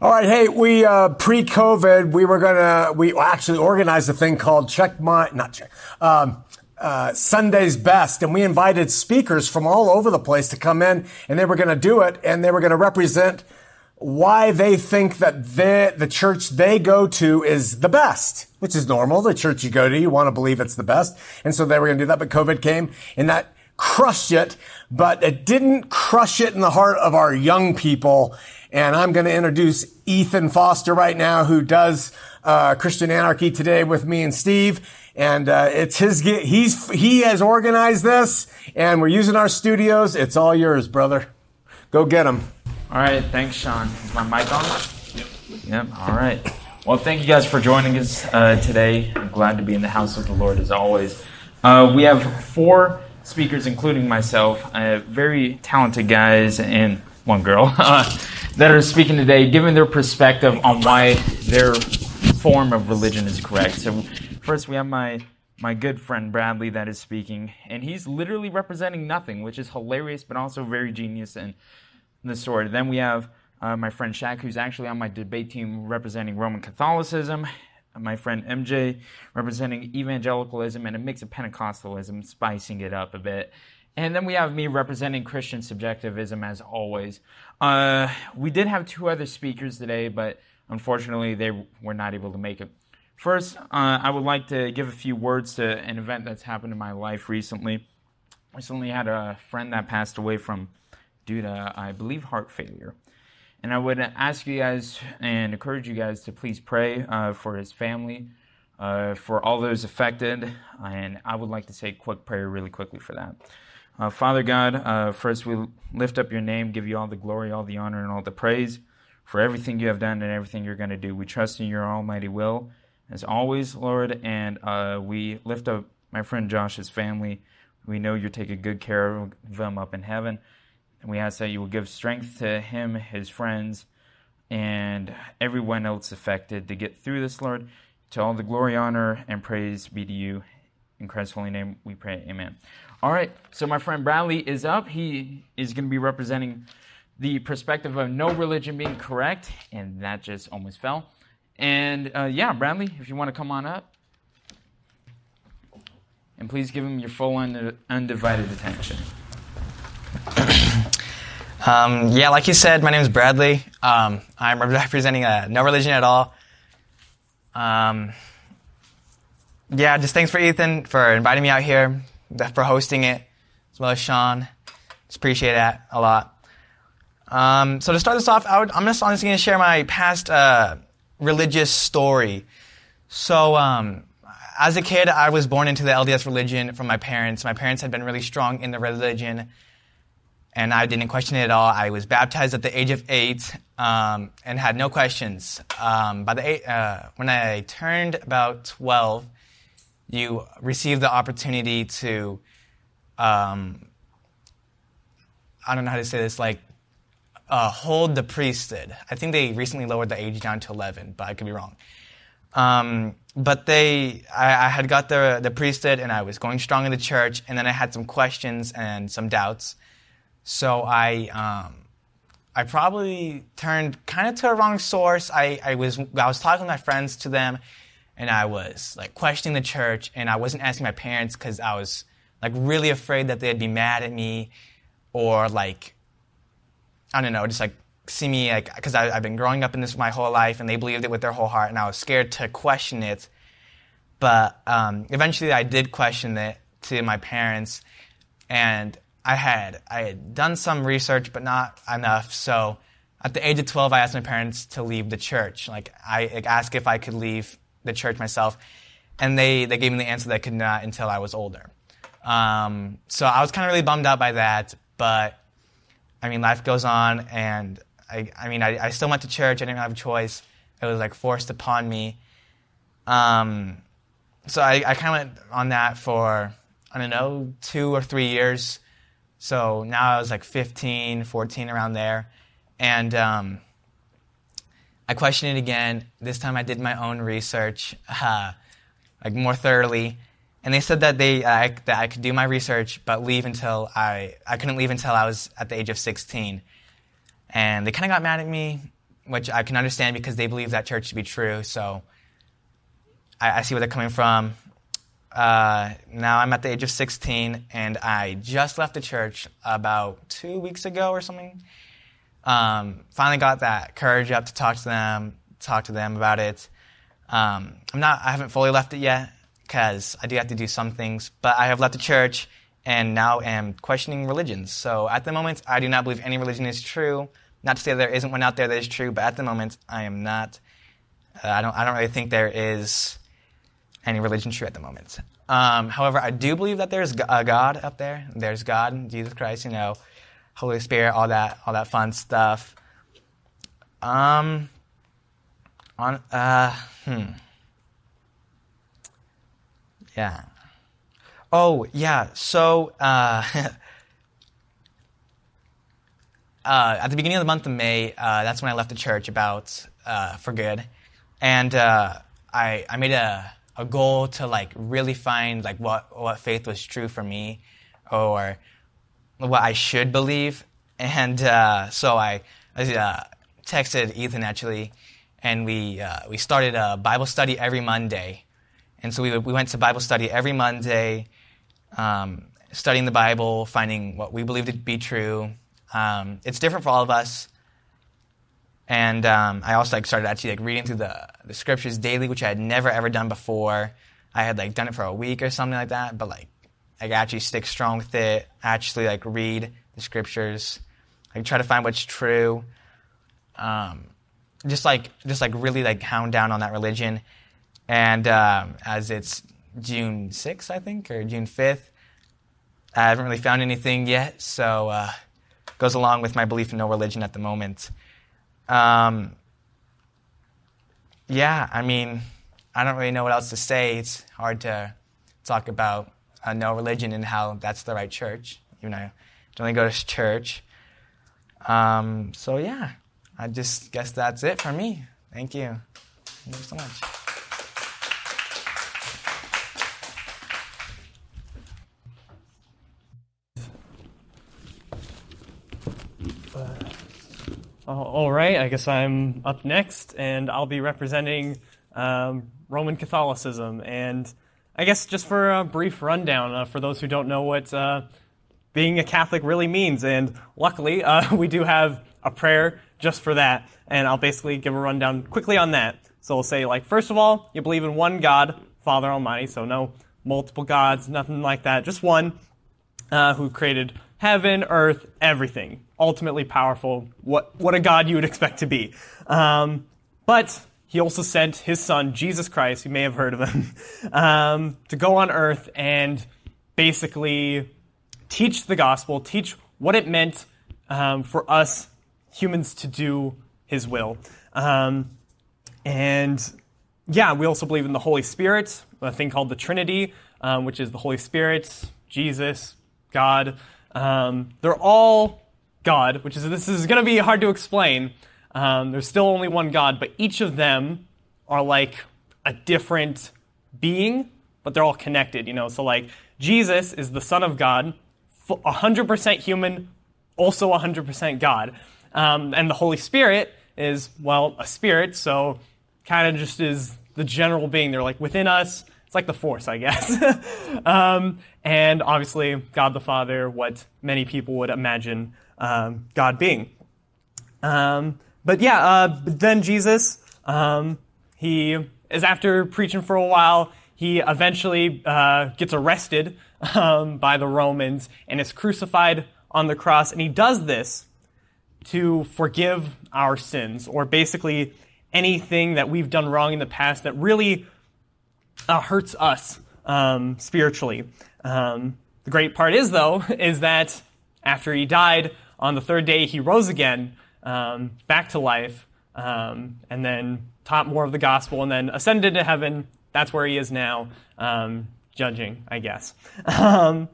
All right, hey, we uh, pre-COVID, we were gonna we actually organized a thing called Check My not Check um, uh, Sunday's Best, and we invited speakers from all over the place to come in, and they were to do it, and they were to represent why they think that they, the church they go to is the best, which is normal. The church you go to, you want to believe it's the best, and so they were going to do that. But COVID came, and that crushed it, but it didn't crush it in the heart of our young people. And I'm going to introduce Ethan Foster right now, who does uh, Christian Anarchy today with me and Steve. And uh, it's his. He's he has organized this, and we're using our studios. It's all yours, brother. Go get them. All right, thanks, Sean. Is my mic on? Yep. Yep. All right. Well, thank you guys for joining us uh, today. I'm glad to be in the house of the Lord as always. Uh, we have four speakers, including myself, uh, very talented guys and one girl uh, that are speaking today, giving their perspective on why their form of religion is correct. So, first we have my my good friend Bradley that is speaking, and he's literally representing nothing, which is hilarious, but also very genius in the story. Then we have uh, my friend Shaq, who's actually on my debate team representing Roman Catholicism. My friend MJ representing evangelicalism and a mix of Pentecostalism, spicing it up a bit. And then we have me representing Christian subjectivism as always. Uh, we did have two other speakers today, but unfortunately they were not able to make it. First, uh, I would like to give a few words to an event that's happened in my life recently. Recently had a friend that passed away from due to, I believe, heart failure. And I would ask you guys and encourage you guys to please pray uh, for his family, uh, for all those affected. And I would like to say a quick prayer really quickly for that. Uh, Father God, uh, first we lift up your name, give you all the glory, all the honor, and all the praise for everything you have done and everything you're going to do. We trust in your almighty will, as always, Lord, and uh, we lift up my friend Josh's family. We know you're taking good care of them up in heaven. And we ask that you will give strength to him, his friends, and everyone else affected to get through this, Lord. To all the glory, honor, and praise be to you. In Christ's holy name we pray. Amen. All right, so my friend Bradley is up. He is going to be representing the perspective of no religion being correct, and that just almost fell. And uh, yeah, Bradley, if you want to come on up. And please give him your full undivided attention. Um, yeah, like you said, my name is Bradley. Um, I'm representing uh, no religion at all. Um, yeah, just thanks for Ethan for inviting me out here for hosting it, as well as Sean. Just appreciate that a lot. Um, so to start this off, I am just honestly going to share my past uh, religious story. So um, as a kid, I was born into the LDS religion from my parents. My parents had been really strong in the religion, and I didn't question it at all. I was baptized at the age of eight um, and had no questions. Um, by the eight, uh, when I turned about twelve, you receive the opportunity to, um, I don't know how to say this, like, uh, hold the priesthood. I think they recently lowered the age down to 11, but I could be wrong. Um, but they, I, I, had got the, the priesthood and I was going strong in the church, and then I had some questions and some doubts. So I, um, I probably turned kind of to a wrong source. I, I was, I was talking to my friends to them, and I was like questioning the church, and I wasn't asking my parents because I was like really afraid that they'd be mad at me, or like I don't know, just like see me like because I've been growing up in this my whole life, and they believed it with their whole heart, and I was scared to question it. But um, eventually, I did question it to my parents, and I had I had done some research, but not enough. So at the age of 12, I asked my parents to leave the church. Like I like, asked if I could leave the church myself, and they, they gave me the answer that I could not until I was older. Um, so I was kind of really bummed out by that, but I mean, life goes on, and I, I mean, I, I still went to church. I didn't have a choice. It was like forced upon me. Um, so I, I kind of went on that for, I don't know, two or three years. So now I was like 15, 14, around there. And um, I questioned it again. This time I did my own research, uh, like more thoroughly. And they said that they uh, that I could do my research, but leave until I I couldn't leave until I was at the age of 16. And they kind of got mad at me. which I can understand because they believe that church to be true. So I, I see where they're coming from. Uh, now I'm at the age of 16, and I just left the church about two weeks ago or something. Um, finally got that courage up to talk to them, talk to them about it. Um, I'm not, I haven't fully left it yet because I do have to do some things, but I have left the church and now am questioning religions. So at the moment, I do not believe any religion is true. Not to say there isn't one out there that is true, but at the moment, I am not. Uh, I don't. I don't really think there is any religion true at the moment. Um, however, I do believe that there's a God up there. There's God, Jesus Christ. You know, Holy Spirit, all that, all that fun stuff. Um. On. Uh. Hmm. Yeah. Oh, yeah. So, uh, uh, at the beginning of the month of May, uh, that's when I left the church about uh, for good, and uh, I I made a a goal to like really find like what what faith was true for me, or what I should believe, and uh, so I, I texted Ethan actually, and we we started a Bible study every Monday, and so we we went to Bible study every Monday um, studying the Bible, finding what we believe to be true. Um, it's different for all of us. And um, I also like started actually like reading through the, the scriptures daily, which I had never ever done before. I had like done it for a week or something like that, but like I actually stick strong with it. Actually like read the scriptures. like try to find what's true. Um, just like just like really like hound down on that religion. And um, as it's June 6th, I think, or June 5th. I haven't really found anything yet, so uh, goes along with my belief in no religion at the moment. Um, yeah, I mean, I don't really know what else to say. It's hard to talk about uh, no religion and how that's the right church, You know, don't really go to church. Um, so yeah, I just guess that's it for me. Thank you. Thank you so much. All right, I guess I'm up next, and I'll be representing um, Roman Catholicism. And I guess just for a brief rundown, uh, for those who don't know what uh, being a Catholic really means, and luckily uh, we do have a prayer just for that, and I'll basically give a rundown quickly on that. So we'll say, like, first of all, you believe in one God, Father Almighty, so no multiple gods, nothing like that, just one uh, who created heaven, earth, everything. Ultimately powerful. What, what a God you would expect to be. Um, but he also sent his son, Jesus Christ, you may have heard of him, um, to go on earth and basically teach the gospel, teach what it meant um, for us humans to do his will. Um, and yeah, we also believe in the Holy Spirit, a thing called the Trinity, um, which is the Holy Spirit, Jesus, God. Um, they're all God, which is this is going to be hard to explain. Um, there's still only one God, but each of them are like a different being, but they're all connected. You know, so like Jesus is the Son of God, 100% human, also 100% God, um, and the Holy Spirit is well a spirit, so kind of just is the general being. They're like within us it's like the Force, I guess. um, and obviously, God the Father, what many people would imagine um, God being. Um, but yeah, uh, then Jesus, um, he is after preaching for a while, he eventually uh, gets arrested um, by the Romans and is crucified on the cross. And he does this to forgive our sins, or basically anything that we've done wrong in the past that really uh, hurts us um, spiritually. Um, the great part is, though, is that after he died, on the third day he rose again um, back to life, um, and then taught more of the gospel, and then ascended to heaven. That's where he is now, um, judging, I guess. Um,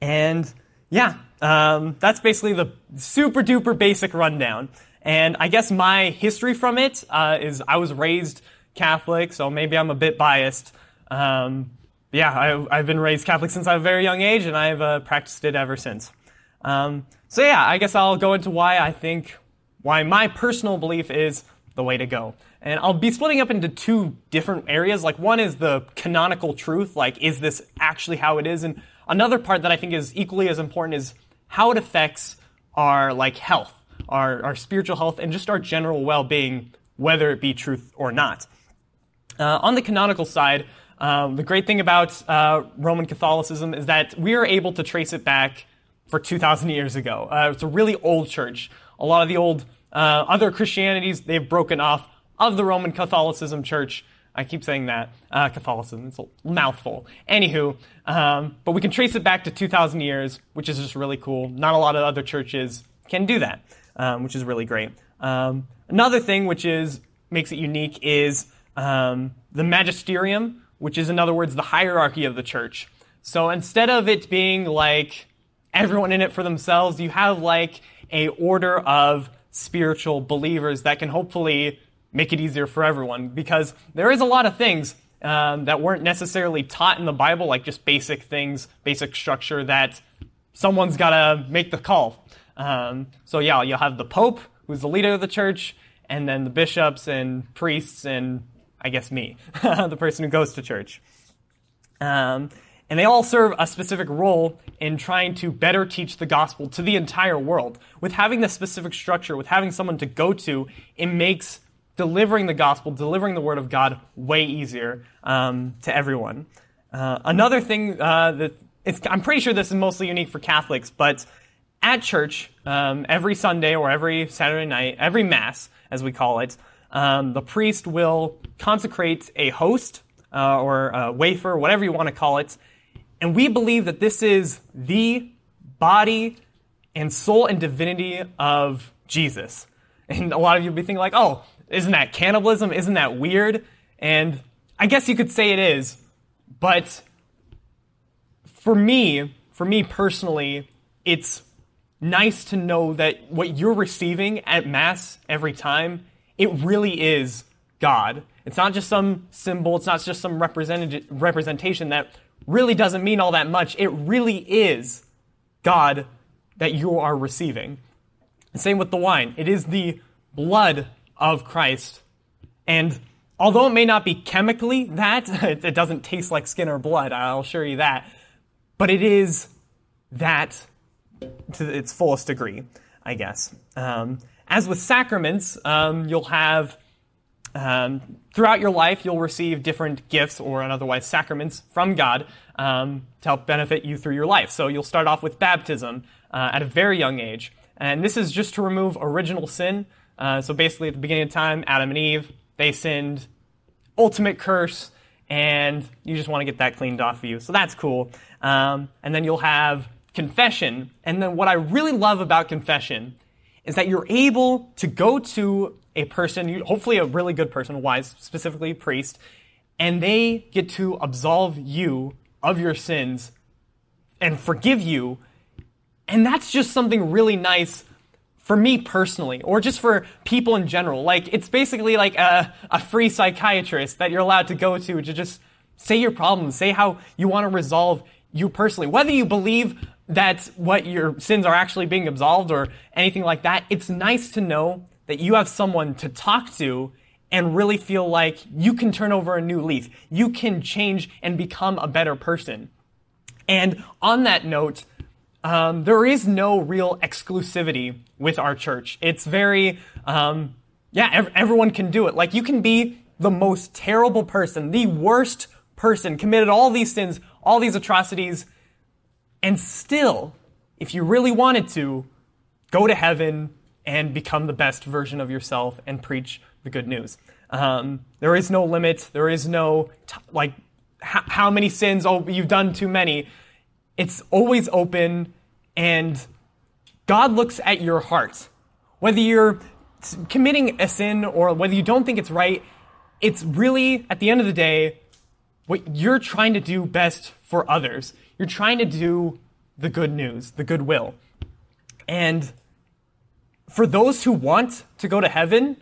and yeah, that's basically the super duper basic rundown. And I guess my history from it uh, is I was raised Catholic, so maybe I'm a bit biased. Um, yeah, I, have been raised Catholic since I a very young age, and I've uh, practiced it ever since. Um, so yeah, I guess I'll go into why I think why my personal belief is the way to go. And I'll be splitting up into two different areas. Like one is the canonical truth, like is this actually how it is? And another part that I think is equally as important is how it affects our like health, our, our spiritual health, and just our general well-being, whether it be truth or not. Uh, on the canonical side, um, the great thing about uh, Roman Catholicism is that we are able to trace it back for 2,000 years ago. Uh, it's a really old church. A lot of the old uh, other Christianities, they've broken off of the Roman Catholicism Church. I keep saying that. Uh, Catholicism, it's a mouthful. Anywho, um, but we can trace it back to 2,000 years, which is just really cool. Not a lot of other churches can do that, um, which is really great. Um, another thing which is makes it unique is um, the magisterium, which is, in other words, the hierarchy of the church. So instead of it being like everyone in it for themselves, you have like a order of spiritual believers that can hopefully make it easier for everyone because there is a lot of things um, that weren't necessarily taught in the Bible, like just basic things, basic structure that someone's got to make the call. Um, so yeah, you'll have the Pope, who's the leader of the church, and then the bishops and priests, and I guess me, the person who goes to church. Um, and they all serve a specific role in trying to better teach the gospel to the entire world. With having this specific structure, with having someone to go to, it makes delivering the gospel, delivering the word of God, way easier um, to everyone. Uh, another thing uh, that I'm pretty sure this is mostly unique for Catholics, but at church, um, every Sunday or every Saturday night, every Mass, as we call it, um, the priest will consecrate a host uh, or a wafer, whatever you want to call it, and we believe that this is the body and soul and divinity of Jesus. And a lot of you will be thinking like, oh, isn't that cannibalism? Isn't that weird? And I guess you could say it is, but for me, for me personally, it's nice to know that what you're receiving at Mass every time, it really is God. It's not just some symbol, it's not just some representation that really doesn't mean all that much. It really is God that you are receiving. Same with the wine. It is the blood of Christ. And although it may not be chemically that, it doesn't taste like skin or blood, I'll assure you that, but it is that to its fullest degree, I guess. Um, as with sacraments, um, you'll have um, throughout your life, you'll receive different gifts or otherwise sacraments from God um, to help benefit you through your life. So you'll start off with baptism uh, at a very young age. And this is just to remove original sin. Uh, so basically, at the beginning of time, Adam and Eve, they sinned, ultimate curse, and you just want to get that cleaned off of you. So that's cool. Um, and then you'll have confession. And then what I really love about confession is that you're able to go to a person, hopefully a really good person, wise, specifically a priest, and they get to absolve you of your sins and forgive you. And that's just something really nice for me personally, or just for people in general. Like, it's basically like a, a free psychiatrist that you're allowed to go to to just say your problems, say how you want to resolve you personally. Whether you believe that what your sins are actually being absolved or anything like that, it's nice to know that you have someone to talk to and really feel like you can turn over a new leaf. You can change and become a better person. And on that note, um, there is no real exclusivity with our church. It's very, um, yeah, ev- everyone can do it. Like you can be the most terrible person, the worst person, committed all these sins, all these atrocities, and still, if you really wanted to, go to heaven and become the best version of yourself and preach the good news. Um, there is no limit. There is no, t- like, h- how many sins? Oh, you've done too many. It's always open, and God looks at your heart. Whether you're committing a sin or whether you don't think it's right, it's really, at the end of the day, what you're trying to do best for others. You're trying to do the good news, the goodwill. And for those who want to go to heaven,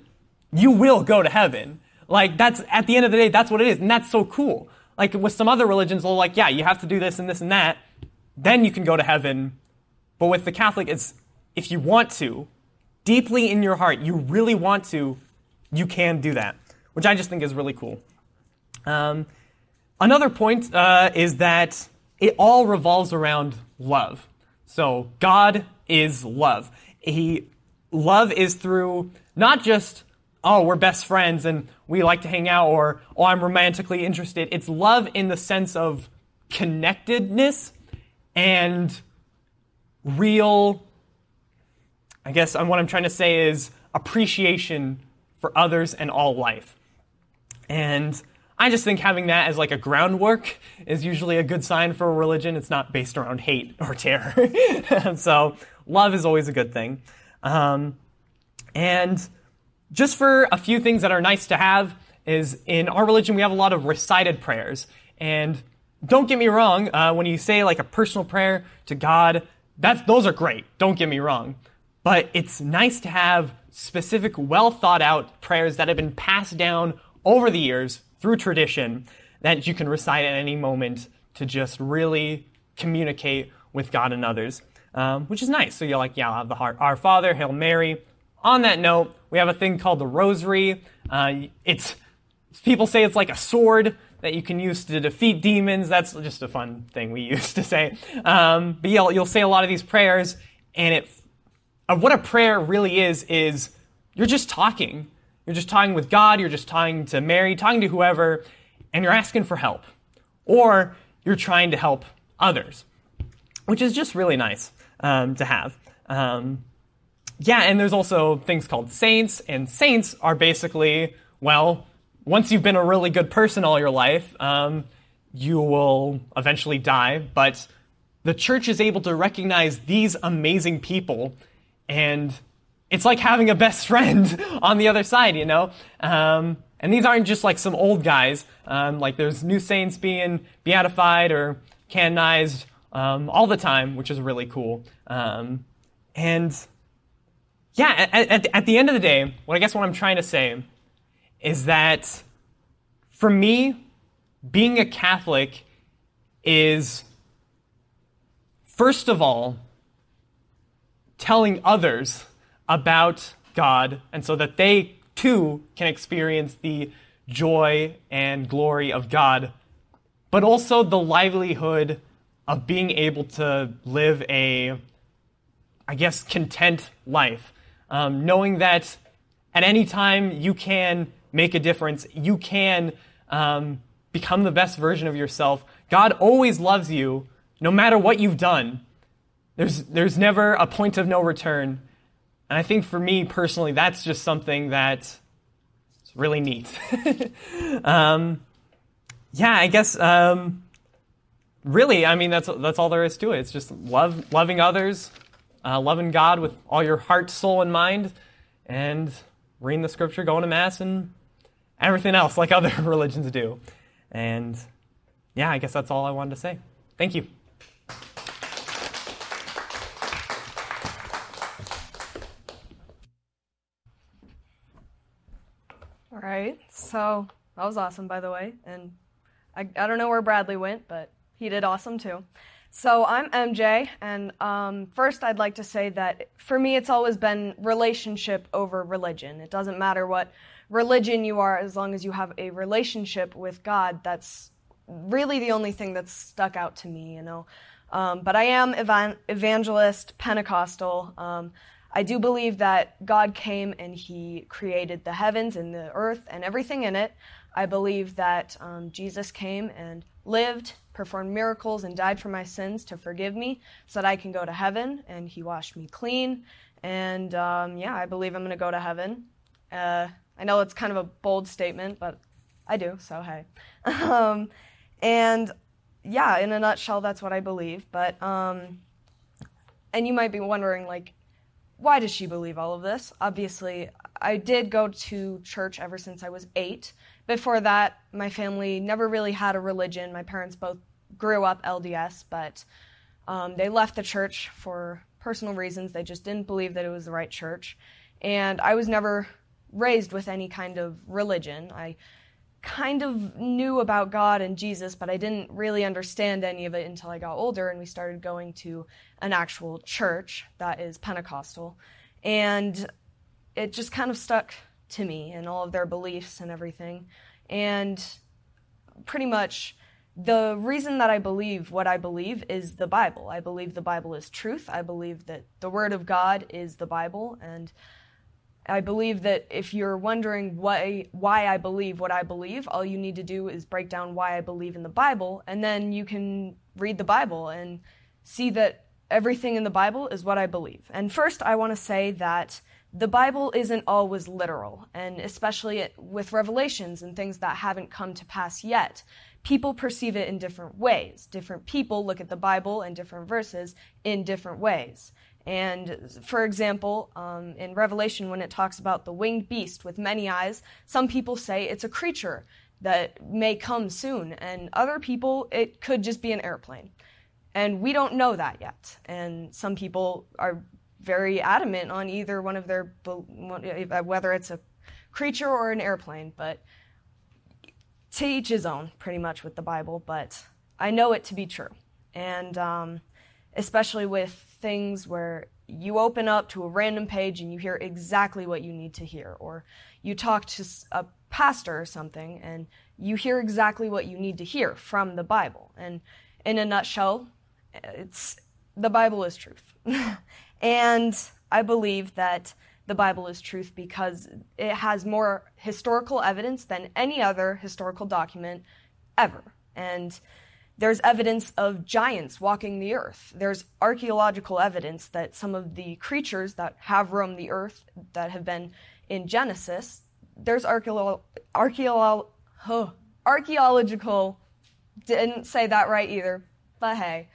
you will go to heaven. Like that's at the end of the day, that's what it is, and that's so cool. Like with some other religions, they're like, yeah, you have to do this and this and that, then you can go to heaven. But with the Catholic, it's if you want to, deeply in your heart you really want to, you can do that, which I just think is really cool. Um, another point uh, is that it all revolves around love. So God is love. He love is through not just oh we're best friends and we like to hang out or oh I'm romantically interested. It's love in the sense of connectedness and real I guess what I'm trying to say is appreciation for others and all life. And I just think having that as like a groundwork is usually a good sign for a religion. It's not based around hate or terror. so love is always a good thing. Um, and just for a few things that are nice to have is in our religion we have a lot of recited prayers. And don't get me wrong, uh, when you say like a personal prayer to God, that's, those are great. Don't get me wrong. But it's nice to have specific, well thought out prayers that have been passed down over the years through tradition that you can recite at any moment to just really communicate with God and others, um, which is nice. So you're like, yeah, I'll have the heart, Our Father, Hail Mary. On that note, we have a thing called the Rosary. Uh, it's people say it's like a sword that you can use to defeat demons. That's just a fun thing we used to say. Um, but you'll, you'll say a lot of these prayers, and it uh, what a prayer really is is you're just talking. You're just talking with God, you're just talking to Mary, talking to whoever, and you're asking for help. Or you're trying to help others, which is just really nice um, to have. Um, yeah, and there's also things called saints, and saints are basically, well, once you've been a really good person all your life, um, you will eventually die, but the church is able to recognize these amazing people and it's like having a best friend on the other side, you know? Um, and these aren't just like some old guys. Um, like there's new saints being beatified or canonized um, all the time, which is really cool. Um, and yeah, at, at, at the end of the day, what I guess what I'm trying to say is that for me, being a Catholic is, first of all, telling others about God, and so that they too can experience the joy and glory of God, but also the livelihood of being able to live a, I guess, content life. Um, knowing that at any time you can make a difference, you can um, become the best version of yourself. God always loves you, no matter what you've done. There's, there's never a point of no return. And I think for me personally, that's just something that's really neat. um, yeah, I guess um, really, I mean, that's, that's all there is to it. It's just love, loving others, uh, loving God with all your heart, soul, and mind, and reading the scripture, going to Mass, and everything else like other religions do. And yeah, I guess that's all I wanted to say. Thank you. All right. So that was awesome, by the way. And I, I don't know where Bradley went, but he did awesome too. So I'm MJ, and um, first I'd like to say that for me it's always been relationship over religion. It doesn't matter what religion you are, as long as you have a relationship with God. That's really the only thing that's stuck out to me, you know. Um, but I am evan- evangelist, Pentecostal. Um, I do believe that God came and He created the heavens and the earth and everything in it. I believe that um, Jesus came and lived, performed miracles, and died for my sins to forgive me so that I can go to heaven, and He washed me clean. And um, yeah, I believe I'm going to go to heaven. Uh, I know it's kind of a bold statement, but I do, so hey. um, and yeah, in a nutshell, that's what I believe. But, um, and you might be wondering, like, why does she believe all of this? Obviously, I did go to church ever since I was eight. Before that, my family never really had a religion. My parents both grew up LDS, but um, they left the church for personal reasons. They just didn't believe that it was the right church. And I was never raised with any kind of religion. I kind of knew about God and Jesus, but I didn't really understand any of it until I got older and we started going to an actual church that is Pentecostal. And it just kind of stuck to me and all of their beliefs and everything. And pretty much the reason that I believe what I believe is the Bible. I believe the Bible is truth. I believe that the Word of God is the Bible. And I believe that if you're wondering why, why I believe what I believe, all you need to do is break down why I believe in the Bible, and then you can read the Bible and see that everything in the Bible is what I believe. And first, I want to say that the Bible isn't always literal, and especially with revelations and things that haven't come to pass yet. People perceive it in different ways. Different people look at the Bible and different verses in different ways. And for example, um, in Revelation, when it talks about the winged beast with many eyes, some people say it's a creature that may come soon, and other people, it could just be an airplane. And we don't know that yet. And some people are very adamant on either one of their, whether it's a creature or an airplane, but to each his own, pretty much, with the Bible. But I know it to be true. And um, especially with things where you open up to a random page and you hear exactly what you need to hear, or you talk to a pastor or something and you hear exactly what you need to hear from the Bible. And in a nutshell, it's the Bible is truth. and I believe that the Bible is truth because it has more historical evidence than any other historical document ever. And there's evidence of giants walking the earth. There's archaeological evidence that some of the creatures that have roamed the earth that have been in Genesis, there's huh, archaeological, didn't say that right either, but hey,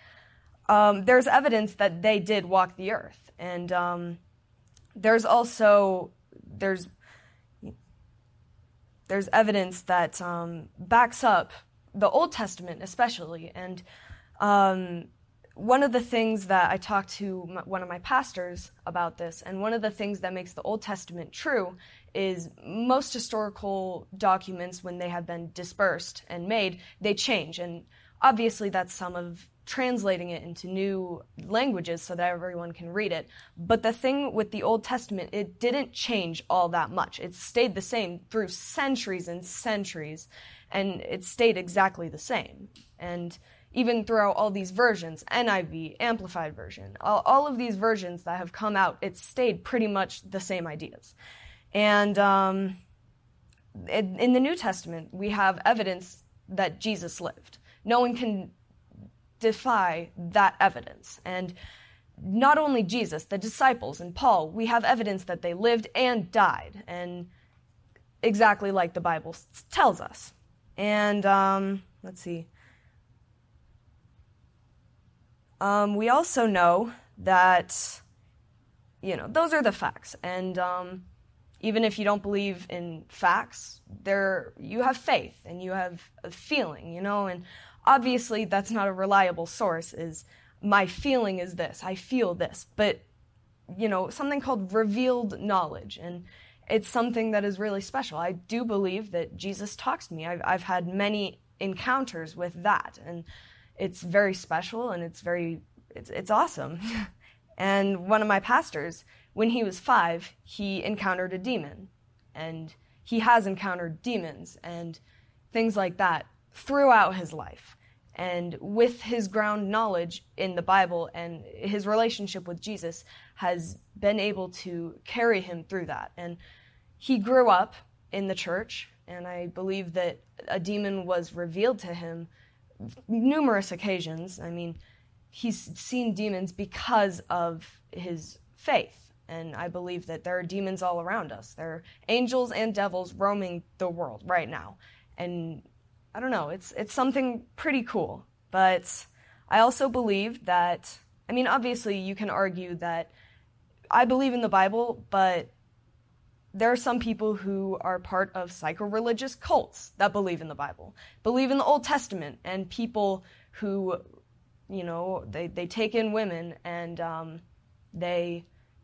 um, there's evidence that they did walk the earth. And um, there's also, there's, there's evidence that um, backs up the Old Testament, especially. And um, one of the things that I talked to my, one of my pastors about this, and one of the things that makes the Old Testament true is most historical documents, when they have been dispersed and made, they change. And obviously, that's some of translating it into new languages so that everyone can read it. But the thing with the Old Testament, it didn't change all that much. It stayed the same through centuries and centuries and it stayed exactly the same. And even throughout all these versions, NIV, Amplified Version, all, all of these versions that have come out, it stayed pretty much the same ideas. And um, in, in the New Testament, we have evidence that Jesus lived. No one can defy that evidence. And not only Jesus, the disciples and Paul, we have evidence that they lived and died, and exactly like the Bible tells us. And um, let's see. Um, we also know that, you know, those are the facts. And um, even if you don't believe in facts, there you have faith and you have a feeling, you know. And obviously, that's not a reliable source. Is my feeling is this? I feel this, but you know, something called revealed knowledge and it's something that is really special. I do believe that Jesus talks to me. I've, I've had many encounters with that, and it's very special and it's very it's it's awesome. and one of my pastors, when he was five, he encountered a demon, and he has encountered demons and things like that throughout his life. And with his ground knowledge in the Bible and his relationship with Jesus has been able to carry him through that. And he grew up in the church, and I believe that a demon was revealed to him numerous occasions. I mean, he's seen demons because of his faith. And I believe that there are demons all around us. There are angels and devils roaming the world right now. And I don't know, it's, it's something pretty cool. But I also believe that, I mean, obviously you can argue that I believe in the Bible, but there are some people who are part of psycho-religious cults that believe in the Bible, believe in the Old Testament, and people who, you know, they, they take in women and um, they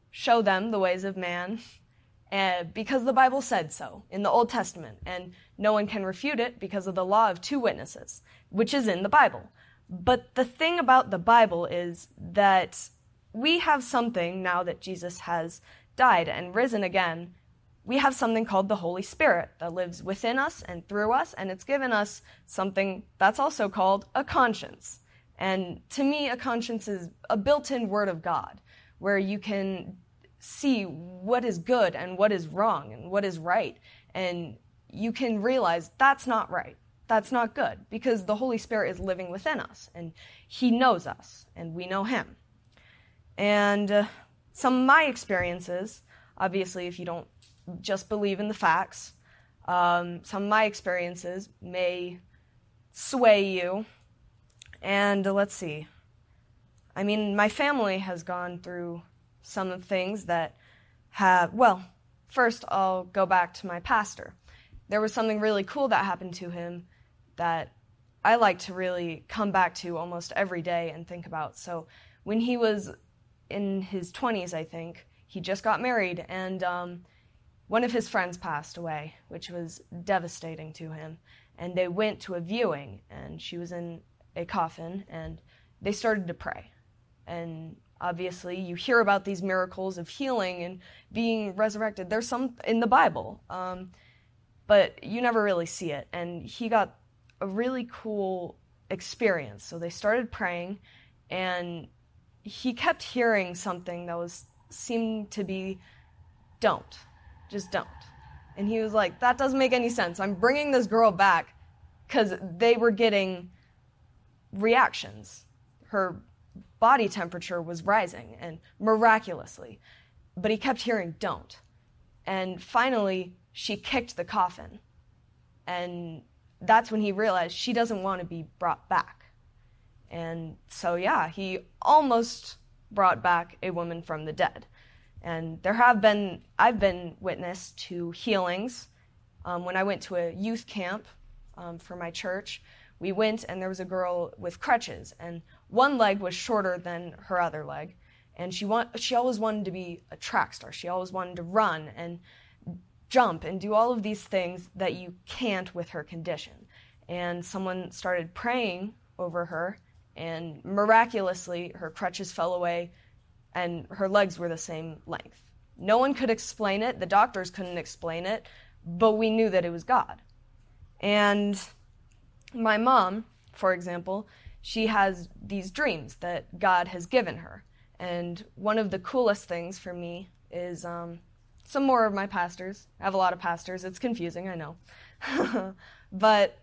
show them the ways of man and because the Bible said so in the Old Testament, and no one can refute it because of the law of two witnesses, which is in the Bible. But the thing about the Bible is that we have something now that Jesus has died and risen again, we have something called the Holy Spirit that lives within us and through us, and it's given us something that's also called a conscience. And to me, a conscience is a built in word of God where you can see what is good and what is wrong and what is right. And you can realize that's not right. That's not good because the Holy Spirit is living within us and He knows us and we know Him. And uh, some of my experiences, obviously, if you don't just believe in the facts, um, some of my experiences may sway you. And uh, let's see. I mean, my family has gone through some of the things that have, well, first I'll go back to my pastor. There was something really cool that happened to him that I like to really come back to almost every day and think about. So when he was in his 20s, I think, he just got married, and um, one of his friends passed away, which was devastating to him. And they went to a viewing, and she was in a coffin, and they started to pray. And obviously, you hear about these miracles of healing and being resurrected. There's some in the Bible, um, but you never really see it. And he got a really cool experience. So they started praying, and he kept hearing something that was seemed to be, "Don't, just don't." And he was like, "That doesn't make any sense. I'm bringing this girl back because they were getting reactions. Her body temperature was rising, and miraculously, but he kept hearing, "Don't." And finally, she kicked the coffin, and that's when he realized she doesn't want to be brought back. And so, yeah, he almost brought back a woman from the dead. And there have been, I've been witness to healings. Um, when I went to a youth camp um, for my church, we went and there was a girl with crutches, and one leg was shorter than her other leg. And she, want, she always wanted to be a track star. She always wanted to run and jump and do all of these things that you can't with her condition. And someone started praying over her, and miraculously, her crutches fell away and her legs were the same length. No one could explain it, the doctors couldn't explain it, but we knew that it was God. And my mom, for example, she has these dreams that God has given her. And one of the coolest things for me is um, some more of my pastors. I have a lot of pastors. It's confusing, I know. but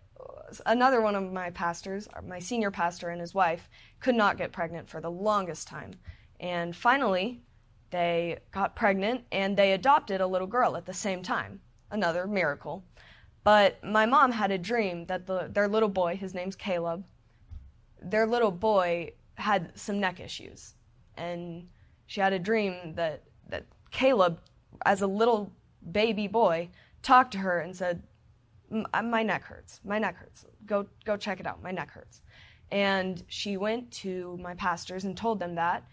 another one of my pastors, my senior pastor and his wife, could not get pregnant for the longest time. And finally, they got pregnant and they adopted a little girl at the same time. Another miracle. But my mom had a dream that the, their little boy, his name's Caleb, their little boy had some neck issues. And she had a dream that, that Caleb as a little baby boy, talked to her and said, uh, "My neck hurts. My neck hurts. Go go check it out. My neck hurts." And she went to my pastors and told them that,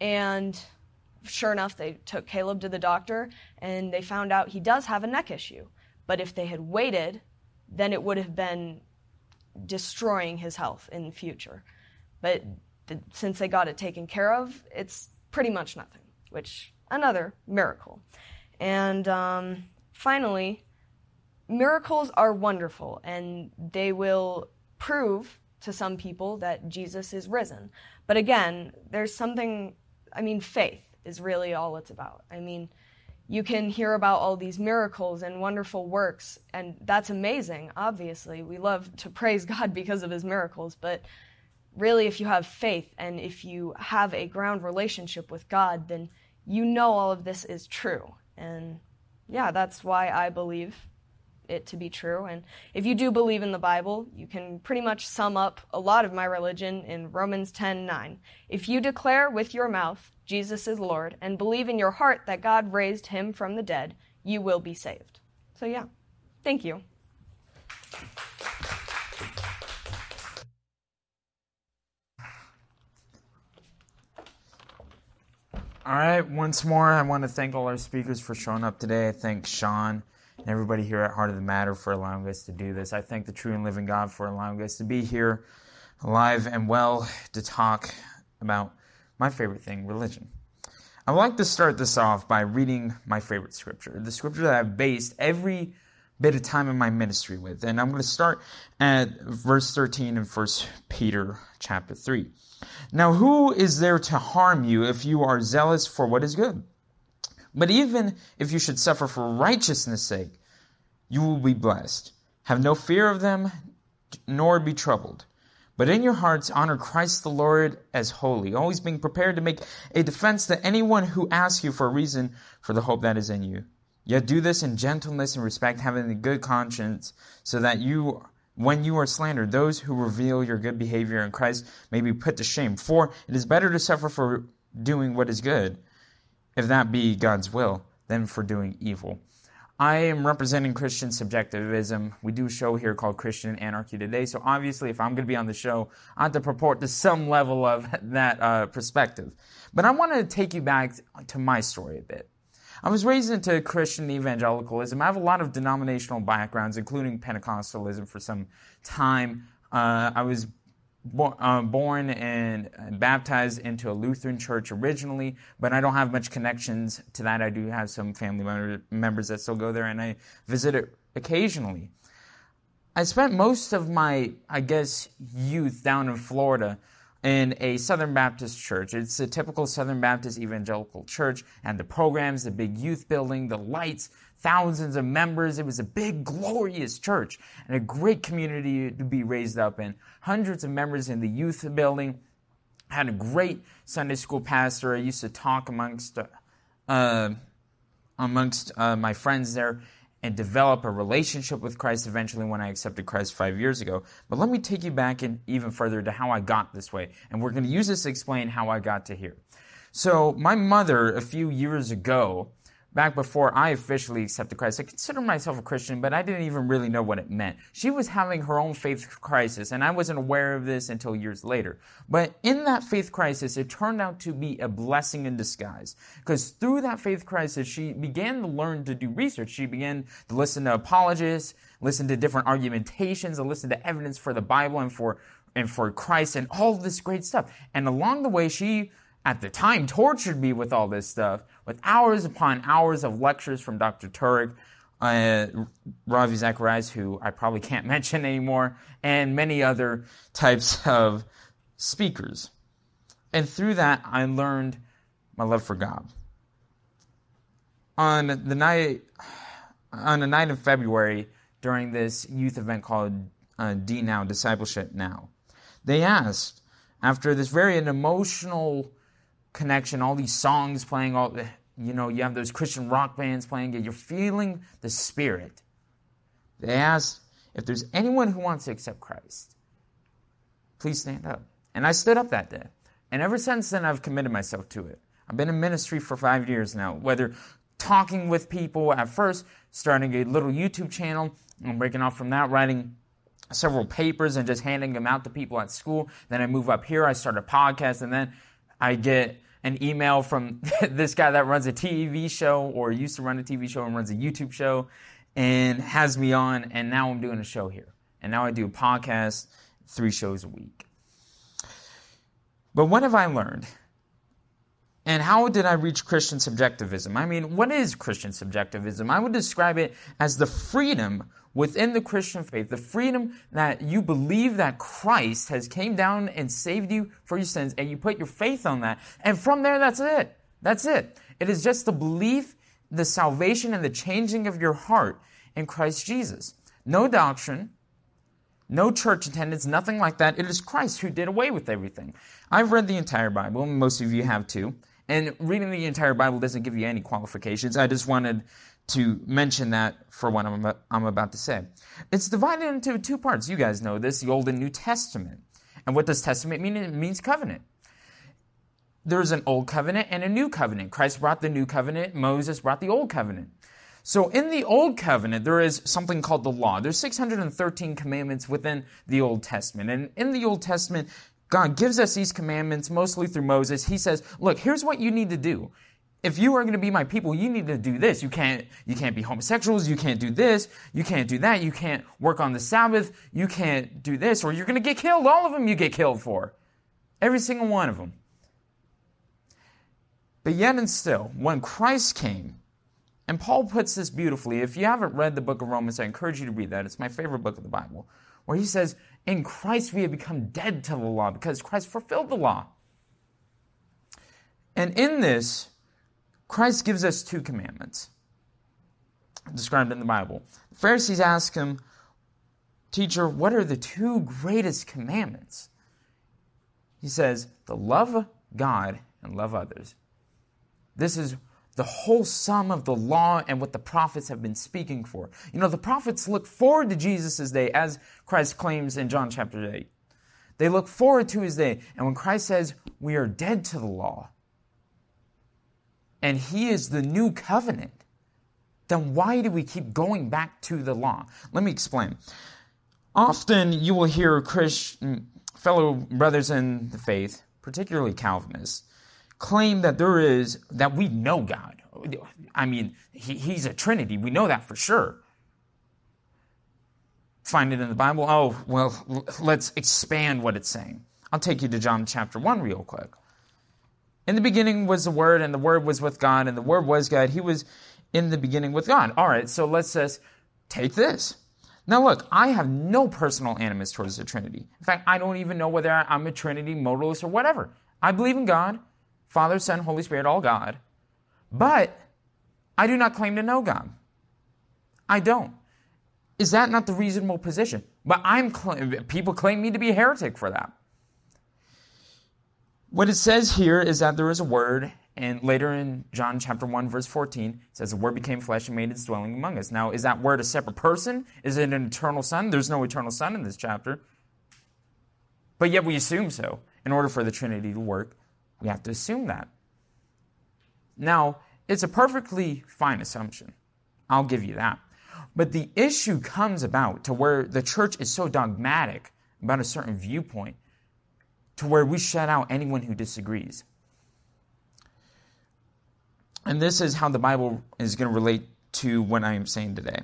and sure enough, they took Caleb to the doctor and they found out he does have a neck issue. But if they had waited, then it would have been destroying his health in the future. But the, since they got it taken care of, it's pretty much nothing, which another miracle. And um, finally, miracles are wonderful and they will prove to some people that Jesus is risen. But again, there's something, I mean, faith is really all it's about. I mean, you can hear about all these miracles and wonderful works, and that's amazing, obviously. We love to praise God because of his miracles, but really, if you have faith and if you have a ground relationship with God, then you know all of this is true. And yeah, that's why I believe it to be true. And if you do believe in the Bible, you can pretty much sum up a lot of my religion in Romans 10:9. If you declare with your mouth Jesus is Lord and believe in your heart that God raised him from the dead, you will be saved. So yeah. Thank you. All right, once more, I want to thank all our speakers for showing up today. I thank Sean and everybody here at Heart of the Matter for allowing us to do this. I thank the true and living God for allowing us to be here alive and well to talk about my favorite thing, religion. I would like to start this off by reading my favorite scripture, the scripture that I've based every bit of time in my ministry with. And I'm going to start at verse 13 in 1 Peter chapter 3. Now, who is there to harm you if you are zealous for what is good? But even if you should suffer for righteousness' sake, you will be blessed. Have no fear of them, nor be troubled. But in your hearts, honor Christ the Lord as holy, always being prepared to make a defense to anyone who asks you for a reason for the hope that is in you. Yet do this in gentleness and respect, having a good conscience, so that you, when you are slandered, those who reveal your good behavior in Christ may be put to shame. For it is better to suffer for doing what is good, if that be God's will, than for doing evil. I am representing Christian subjectivism. We do a show here called Christian Anarchy Today. So obviously, if I'm going to be on the show, I have to purport to some level of that uh, perspective. But I want to take you back to my story a bit. I was raised into Christian evangelicalism. I have a lot of denominational backgrounds, including Pentecostalism for some time. Uh, I was uh, born and baptized into a Lutheran church originally, but I don't have much connections to that. I do have some family member- members that still go there, and I visit it occasionally. I spent most of my, I guess, youth down in Florida in a Southern Baptist church. It's a typical Southern Baptist evangelical church, and the programs, the big youth building, the lights, thousands of members. It was a big, glorious church and a great community to be raised up in. Hundreds of members in the youth building. Had a great Sunday school pastor. I used to talk amongst uh, amongst uh, my friends there and develop a relationship with Christ eventually when I accepted Christ five years ago. But let me take you back in even further to how I got this way. And we're going to use this to explain how I got to here. So my mother, a few years ago, back before I officially accepted Christ, I considered myself a Christian, but I didn't even really know what it meant. She was having her own faith crisis, and I wasn't aware of this until years later. But in that faith crisis, it turned out to be a blessing in disguise. Because through that faith crisis, she began to learn to do research. She began to listen to apologists, listen to different argumentations, and listen to evidence for the Bible and for and for Christ and all this great stuff. And along the way, she at the time tortured me with all this stuff, with hours upon hours of lectures from Dr. Turek, uh, Ravi Zacharias, who I probably can't mention anymore, and many other types of speakers. And through that, I learned my love for God. On the night, on a night in February, during this youth event called uh, D Now Discipleship Now, they asked after this very an emotional connection, all these songs playing, all you know, you have those Christian rock bands playing, you're feeling the Spirit. They asked if there's anyone who wants to accept Christ, please stand up. And I stood up that day. And ever since then, I've committed myself to it. I've been in ministry for five years now, whether talking with people at first, starting a little YouTube channel, and breaking off from that, writing several papers and just handing them out to people at school. Then I move up here, I start a podcast, and then I get an email from this guy that runs a TV show or used to run a TV show and runs a YouTube show and has me on. And now I'm doing a show here. And now I do a podcast, three shows a week. But what have I learned? And how did I reach Christian subjectivism? I mean, what is Christian subjectivism? I would describe it as the freedom within the Christian faith, the freedom that you believe that Christ has came down and saved you for your sins, and you put your faith on that. And from there, that's it. That's it. It is just the belief, the salvation, and the changing of your heart in Christ Jesus. No doctrine, no church attendance, nothing like that. It is Christ who did away with everything. I've read the entire Bible, most of you have too. And reading the entire Bible doesn't give you any qualifications. I just wanted to mention that for what I'm about, I'm about to say. It's divided into two parts. You guys know this, the Old and New Testament. And what does testament mean? It means covenant. There's an old covenant and a new covenant. Christ brought the new covenant, Moses brought the old covenant. So in the Old Covenant, there is something called the law. There's 613 commandments within the Old Testament. And in the Old Testament, God gives us these commandments mostly through Moses. He says, look, here's what you need to do. If you are going to be my people, you need to do this. You can't, you can't be homosexuals. You can't do this. You can't do that. You can't work on the Sabbath. You can't do this or you're going to get killed. All of them you get killed for. Every single one of them. But yet and still, when Christ came, and Paul puts this beautifully. If you haven't read the book of Romans, I encourage you to read that. It's my favorite book of the Bible, where he says, In Christ we have become dead to the law because Christ fulfilled the law. And in this, Christ gives us two commandments described in the Bible. The Pharisees ask him, Teacher, what are the two greatest commandments? He says, The love God and love others. This is the whole sum of the law and what the prophets have been speaking for. You know, the prophets look forward to Jesus' day, as Christ claims in John chapter 8. They look forward to his day. And when Christ says, We are dead to the law, and he is the new covenant, then why do we keep going back to the law? Let me explain. Often you will hear Christian mm, fellow brothers in the faith, particularly Calvinists, claim that there is that we know God. I mean, he, he's a Trinity. We know that for sure. Find it in the Bible. Oh, well, let's expand what it's saying. I'll take you to John chapter 1 real quick. In the beginning was the Word, and the Word was with God, and the Word was God. He was in the beginning with God. All right, so let's just take this. Now, look, I have no personal animus towards the Trinity. In fact, I don't even know whether I'm a Trinity modalist or whatever. I believe in God, Father, Son, Holy Spirit, all God. But I do not claim to know God. I don't. Is that not the reasonable position? But I'm people claim me to be a heretic for that. What it says here is that there is a word, and later in John chapter 1, verse 14, it says, The word became flesh and made its dwelling among us. Now, is that word a separate person? Is it an eternal son? There's no eternal son in this chapter. But yet we assume so. In order for the Trinity to work, we have to assume that. Now, it's a perfectly fine assumption. I'll give you that. But the issue comes about to where the church is so dogmatic about a certain viewpoint to where we shut out anyone who disagrees. And this is how the Bible is going to relate to what I am saying today.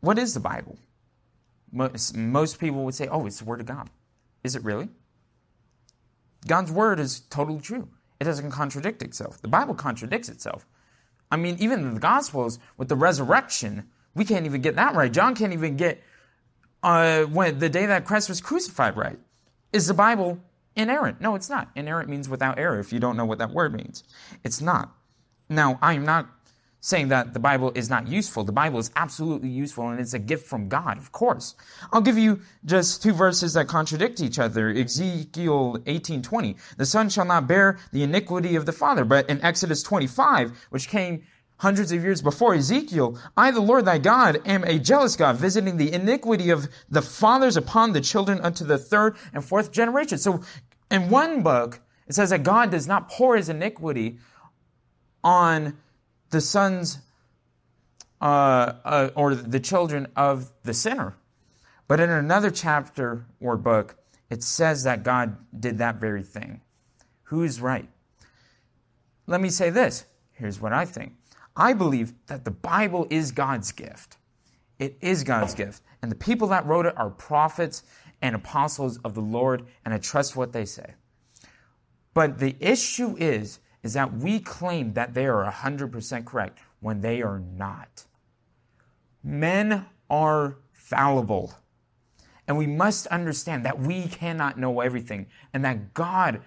What is the Bible? Most, most people would say, oh, it's the Word of God. Is it really? God's Word is totally true. It doesn't contradict itself. The Bible contradicts itself. I mean, even in the Gospels, with the resurrection, we can't even get that right. John can't even get uh, when the day that Christ was crucified right. Is the Bible inerrant. No, it's not. Inerrant means without error if you don't know what that word means. It's not. Now, I am not saying that the Bible is not useful. The Bible is absolutely useful and it's a gift from God, of course. I'll give you just two verses that contradict each other. Ezekiel 18:20. The son shall not bear the iniquity of the father, but in Exodus 25, which came hundreds of years before Ezekiel, I, the Lord thy God, am a jealous God, visiting the iniquity of the fathers upon the children unto the third and fourth generation. So in one book, it says that God does not pour his iniquity on the sons uh, uh, or the children of the sinner. But in another chapter or book, it says that God did that very thing. Who is right? Let me say this. Here's what I think. I believe that the Bible is God's gift. It is God's gift. And the people that wrote it are prophets and apostles of the Lord, and I trust what they say. But the issue is, is that we claim that they are 100% correct when they are not. Men are fallible. And we must understand that we cannot know everything and that God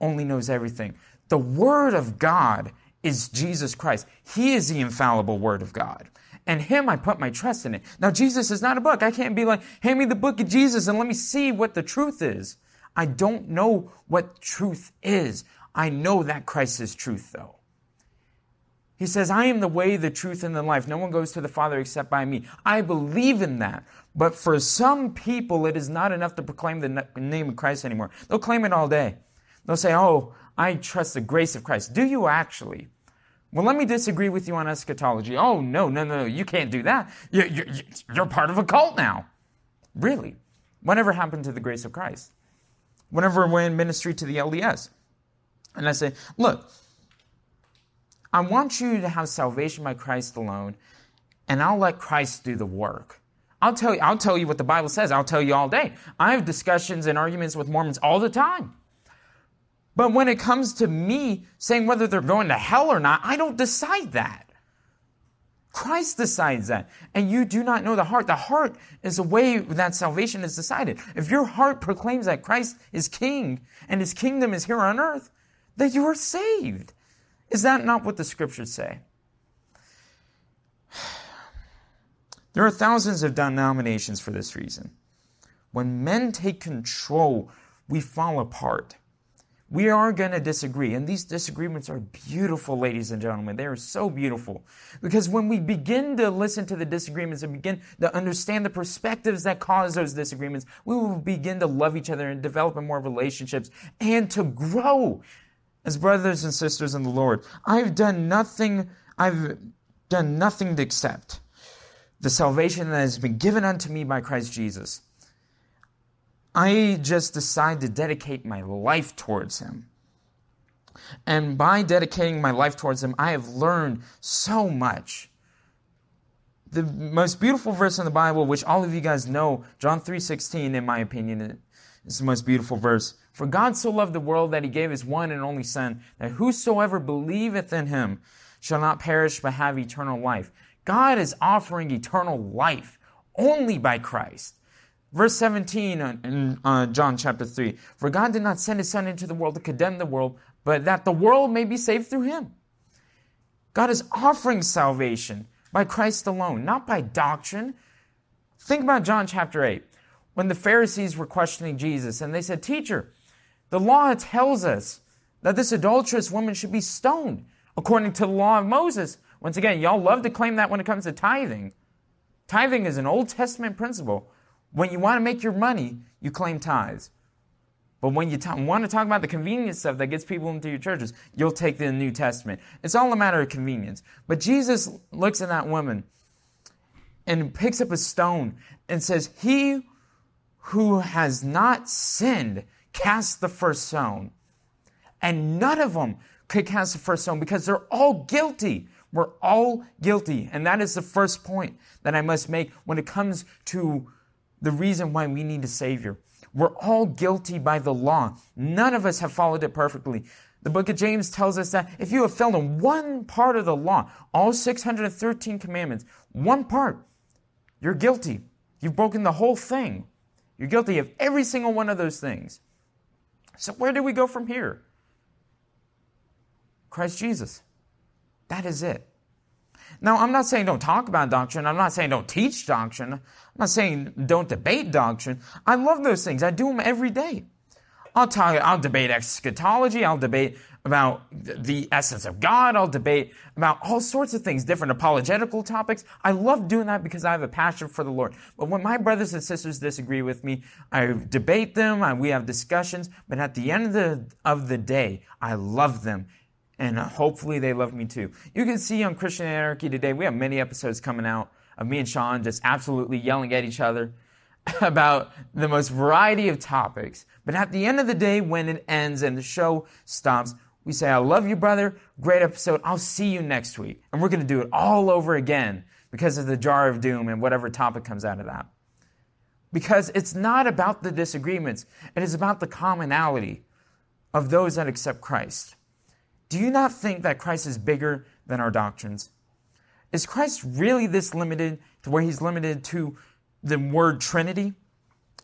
only knows everything. The Word of God is Jesus Christ. He is the infallible Word of God. And Him I put my trust in it. Now, Jesus is not a book. I can't be like, hand me the book of Jesus and let me see what the truth is. I don't know what truth is. I know that Christ is truth, though. He says, I am the way, the truth, and the life. No one goes to the Father except by me. I believe in that. But for some people, it is not enough to proclaim the name of Christ anymore. They'll claim it all day. They'll say, Oh, I trust the grace of Christ. Do you actually? Well, let me disagree with you on eschatology. Oh, no, no, no, you can't do that. You're, you're, you're part of a cult now. Really? Whatever happened to the grace of Christ? Whenever we're in ministry to the LDS, and I say, look, I want you to have salvation by Christ alone, and I'll let Christ do the work. I'll tell you, I'll tell you what the Bible says. I'll tell you all day. I have discussions and arguments with Mormons all the time. But when it comes to me saying whether they're going to hell or not, I don't decide that. Christ decides that. And you do not know the heart. The heart is the way that salvation is decided. If your heart proclaims that Christ is king and his kingdom is here on earth, that you are saved. Is that not what the scriptures say? There are thousands of denominations for this reason. When men take control, we fall apart. We are going to disagree. And these disagreements are beautiful, ladies and gentlemen. They are so beautiful. Because when we begin to listen to the disagreements and begin to understand the perspectives that cause those disagreements, we will begin to love each other and develop more relationships and to grow as brothers and sisters in the Lord. I've done nothing, I've done nothing to accept the salvation that has been given unto me by Christ Jesus. I just decide to dedicate my life towards Him. And by dedicating my life towards Him, I have learned so much. The most beautiful verse in the Bible, which all of you guys know, John 3.16, in my opinion, is the most beautiful verse. For God so loved the world that He gave His one and only Son, that whosoever believeth in Him shall not perish but have eternal life. God is offering eternal life only by Christ. Verse 17 in uh, John chapter 3 For God did not send his Son into the world to condemn the world, but that the world may be saved through him. God is offering salvation by Christ alone, not by doctrine. Think about John chapter 8, when the Pharisees were questioning Jesus and they said, Teacher, the law tells us that this adulterous woman should be stoned according to the law of Moses. Once again, y'all love to claim that when it comes to tithing. Tithing is an Old Testament principle when you want to make your money, you claim tithes. But when you want to talk about the convenience stuff that gets people into your churches, you'll take the New Testament. It's all a matter of convenience. But Jesus looks at that woman and picks up a stone and says, He who has not sinned cast the first stone. And none of them could cast the first stone because they're all guilty. We're all guilty. And that is the first point that I must make when it comes to the reason why we need a Savior. We're all guilty by the law. None of us have followed it perfectly. The book of James tells us that if you have failed in one part of the law, all 613 commandments, one part, you're guilty. You've broken the whole thing. You're guilty of every single one of those things. So where do we go from here? Christ Jesus. That is it. Now, I'm not saying don't talk about doctrine. I'm not saying don't teach doctrine. I'm not saying don't debate doctrine. I love those things. I do them every day. I'll talk, I'll debate eschatology. I'll debate about the essence of God. I'll debate about all sorts of things, different apologetical topics. I love doing that because I have a passion for the Lord. But when my brothers and sisters disagree with me, I debate them. we have discussions. But at the end of the, of the day, I love them and uh, hopefully they love me too. You can see on Christian Anarchy today, we have many episodes coming out of me and Sean just absolutely yelling at each other about the most variety of topics. But at the end of the day, when it ends and the show stops, we say, I love you, brother. Great episode. I'll see you next week. And we're going to do it all over again because of the jar of doom and whatever topic comes out of that. Because it's not about the disagreements. It is about the commonality of those that accept Christ. Do you not think that Christ is bigger than our doctrines? Is Christ really this limited to where he's limited to the word Trinity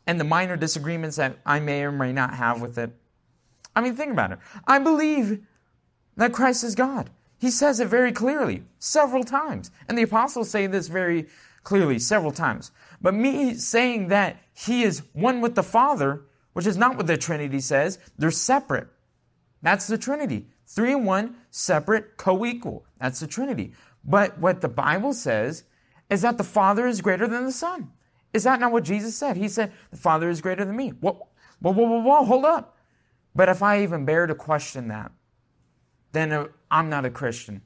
and the minor disagreements that I may or may not have with it? I mean, think about it. I believe that Christ is God. He says it very clearly several times. And the apostles say this very clearly several times. But me saying that he is one with the Father, which is not what the Trinity says, they're separate. That's the Trinity. Three and one, separate, co-equal. That's the Trinity. But what the Bible says is that the Father is greater than the Son. Is that not what Jesus said? He said, the Father is greater than me. Whoa, whoa, whoa, whoa, hold up. But if I even bear to question that, then uh, I'm not a Christian.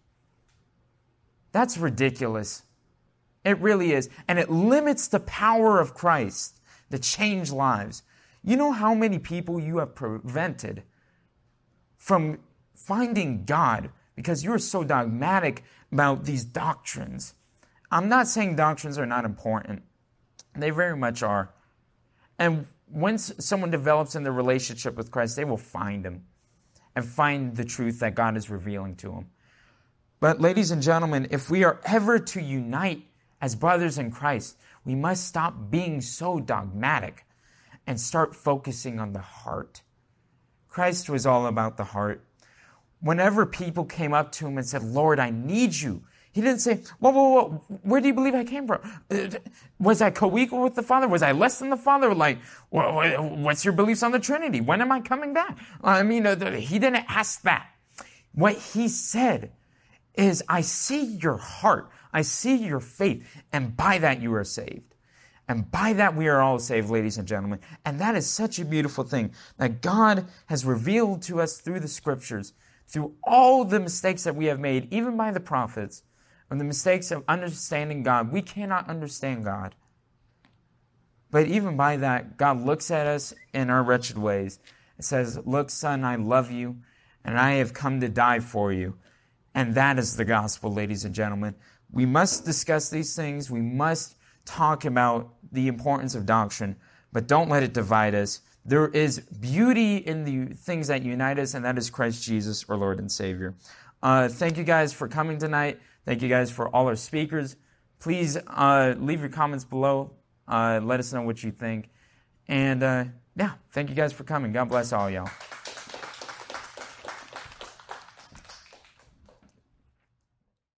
That's ridiculous. It really is. And it limits the power of Christ to change lives. You know how many people you have prevented from finding God because you're so dogmatic about these doctrines. I'm not saying doctrines are not important, they very much are. And once someone develops in their relationship with Christ, they will find Him. and find the truth that God is revealing to them. But, ladies and gentlemen, if we are ever to unite as brothers in Christ, we must stop being so dogmatic and start focusing on the heart. Christ was all about the heart. Whenever people came up to him and said, Lord, I need you, he didn't say, whoa, whoa, whoa, where do you believe I came from? Uh, was I co-equal with the Father? Was I less than the Father? Like, what's your beliefs on the Trinity? When am I coming back? I mean, uh, he didn't ask that. What he said is, I see your heart. I see your faith. And by that you are saved. And by that we are all saved, ladies and gentlemen. And that is such a beautiful thing that God has revealed to us through the scriptures, through all the mistakes that we have made, even by the prophets, and the mistakes of understanding God. We cannot understand God. But even by that, God looks at us in our wretched ways and says, Look, son, I love you, and I have come to die for you. And that is the gospel, ladies and gentlemen. We must discuss these things. We must talk about the importance of doctrine, but don't let it divide us. There is beauty in the things that unite us, and that is Christ Jesus, our Lord and Savior. Uh, thank you guys for coming tonight. Thank you guys for all our speakers. Please uh, leave your comments below. Uh, let us know what you think. And uh, yeah, thank you guys for coming. God bless all y'all.